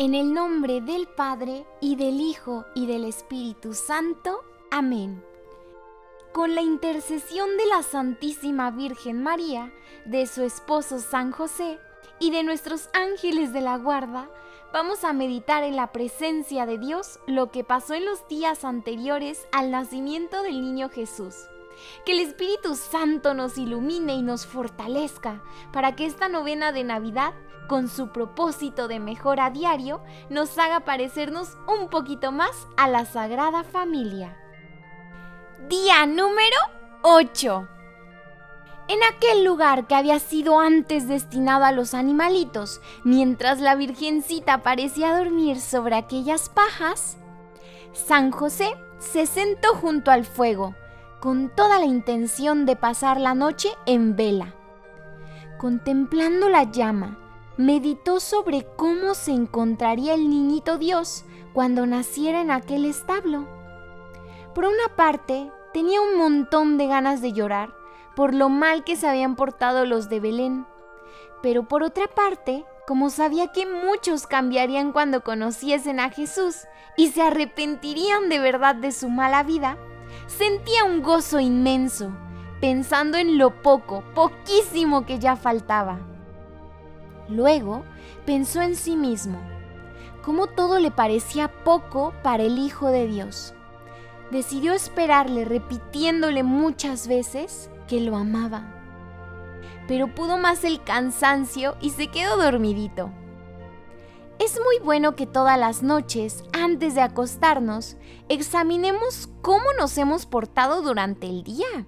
En el nombre del Padre, y del Hijo, y del Espíritu Santo. Amén. Con la intercesión de la Santísima Virgen María, de su esposo San José, y de nuestros ángeles de la guarda, vamos a meditar en la presencia de Dios lo que pasó en los días anteriores al nacimiento del niño Jesús. Que el Espíritu Santo nos ilumine y nos fortalezca para que esta novena de Navidad, con su propósito de mejora diario, nos haga parecernos un poquito más a la Sagrada Familia. Día número 8. En aquel lugar que había sido antes destinado a los animalitos, mientras la Virgencita parecía dormir sobre aquellas pajas, San José se sentó junto al fuego, con toda la intención de pasar la noche en vela. Contemplando la llama, meditó sobre cómo se encontraría el niñito Dios cuando naciera en aquel establo. Por una parte, tenía un montón de ganas de llorar por lo mal que se habían portado los de Belén, pero por otra parte, como sabía que muchos cambiarían cuando conociesen a Jesús y se arrepentirían de verdad de su mala vida, sentía un gozo inmenso, pensando en lo poco, poquísimo que ya faltaba. Luego pensó en sí mismo, cómo todo le parecía poco para el Hijo de Dios. Decidió esperarle repitiéndole muchas veces que lo amaba. Pero pudo más el cansancio y se quedó dormidito. Es muy bueno que todas las noches, antes de acostarnos, examinemos cómo nos hemos portado durante el día.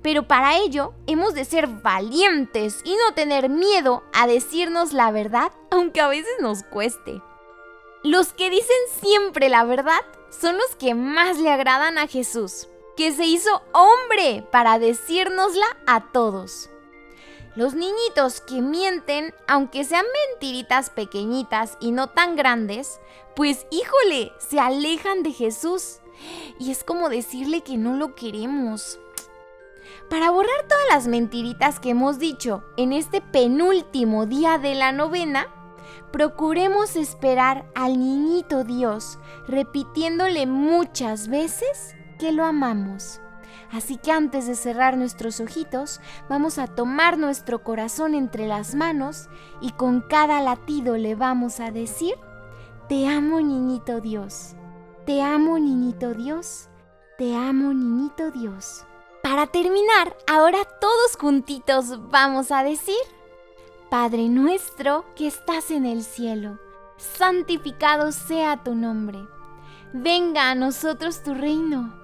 Pero para ello hemos de ser valientes y no tener miedo a decirnos la verdad, aunque a veces nos cueste. Los que dicen siempre la verdad son los que más le agradan a Jesús, que se hizo hombre para decírnosla a todos. Los niñitos que mienten, aunque sean mentiritas pequeñitas y no tan grandes, pues híjole, se alejan de Jesús. Y es como decirle que no lo queremos. Para borrar todas las mentiritas que hemos dicho en este penúltimo día de la novena, procuremos esperar al niñito Dios, repitiéndole muchas veces que lo amamos. Así que antes de cerrar nuestros ojitos, vamos a tomar nuestro corazón entre las manos y con cada latido le vamos a decir, te amo niñito Dios, te amo niñito Dios, te amo niñito Dios. Para terminar, ahora todos juntitos vamos a decir, Padre nuestro que estás en el cielo, santificado sea tu nombre, venga a nosotros tu reino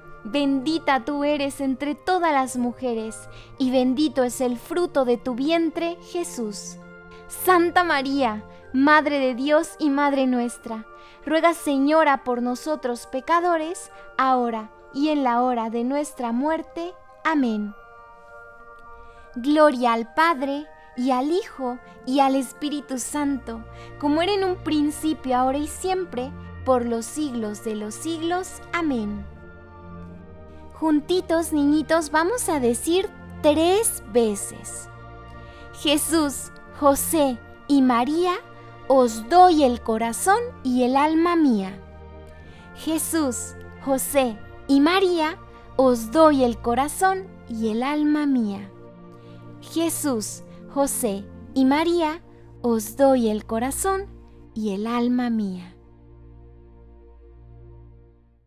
Bendita tú eres entre todas las mujeres, y bendito es el fruto de tu vientre, Jesús. Santa María, Madre de Dios y Madre nuestra, ruega Señora por nosotros pecadores, ahora y en la hora de nuestra muerte. Amén. Gloria al Padre, y al Hijo, y al Espíritu Santo, como era en un principio, ahora y siempre, por los siglos de los siglos. Amén. Juntitos, niñitos, vamos a decir tres veces. Jesús, José y María, os doy el corazón y el alma mía. Jesús, José y María, os doy el corazón y el alma mía. Jesús, José y María, os doy el corazón y el alma mía.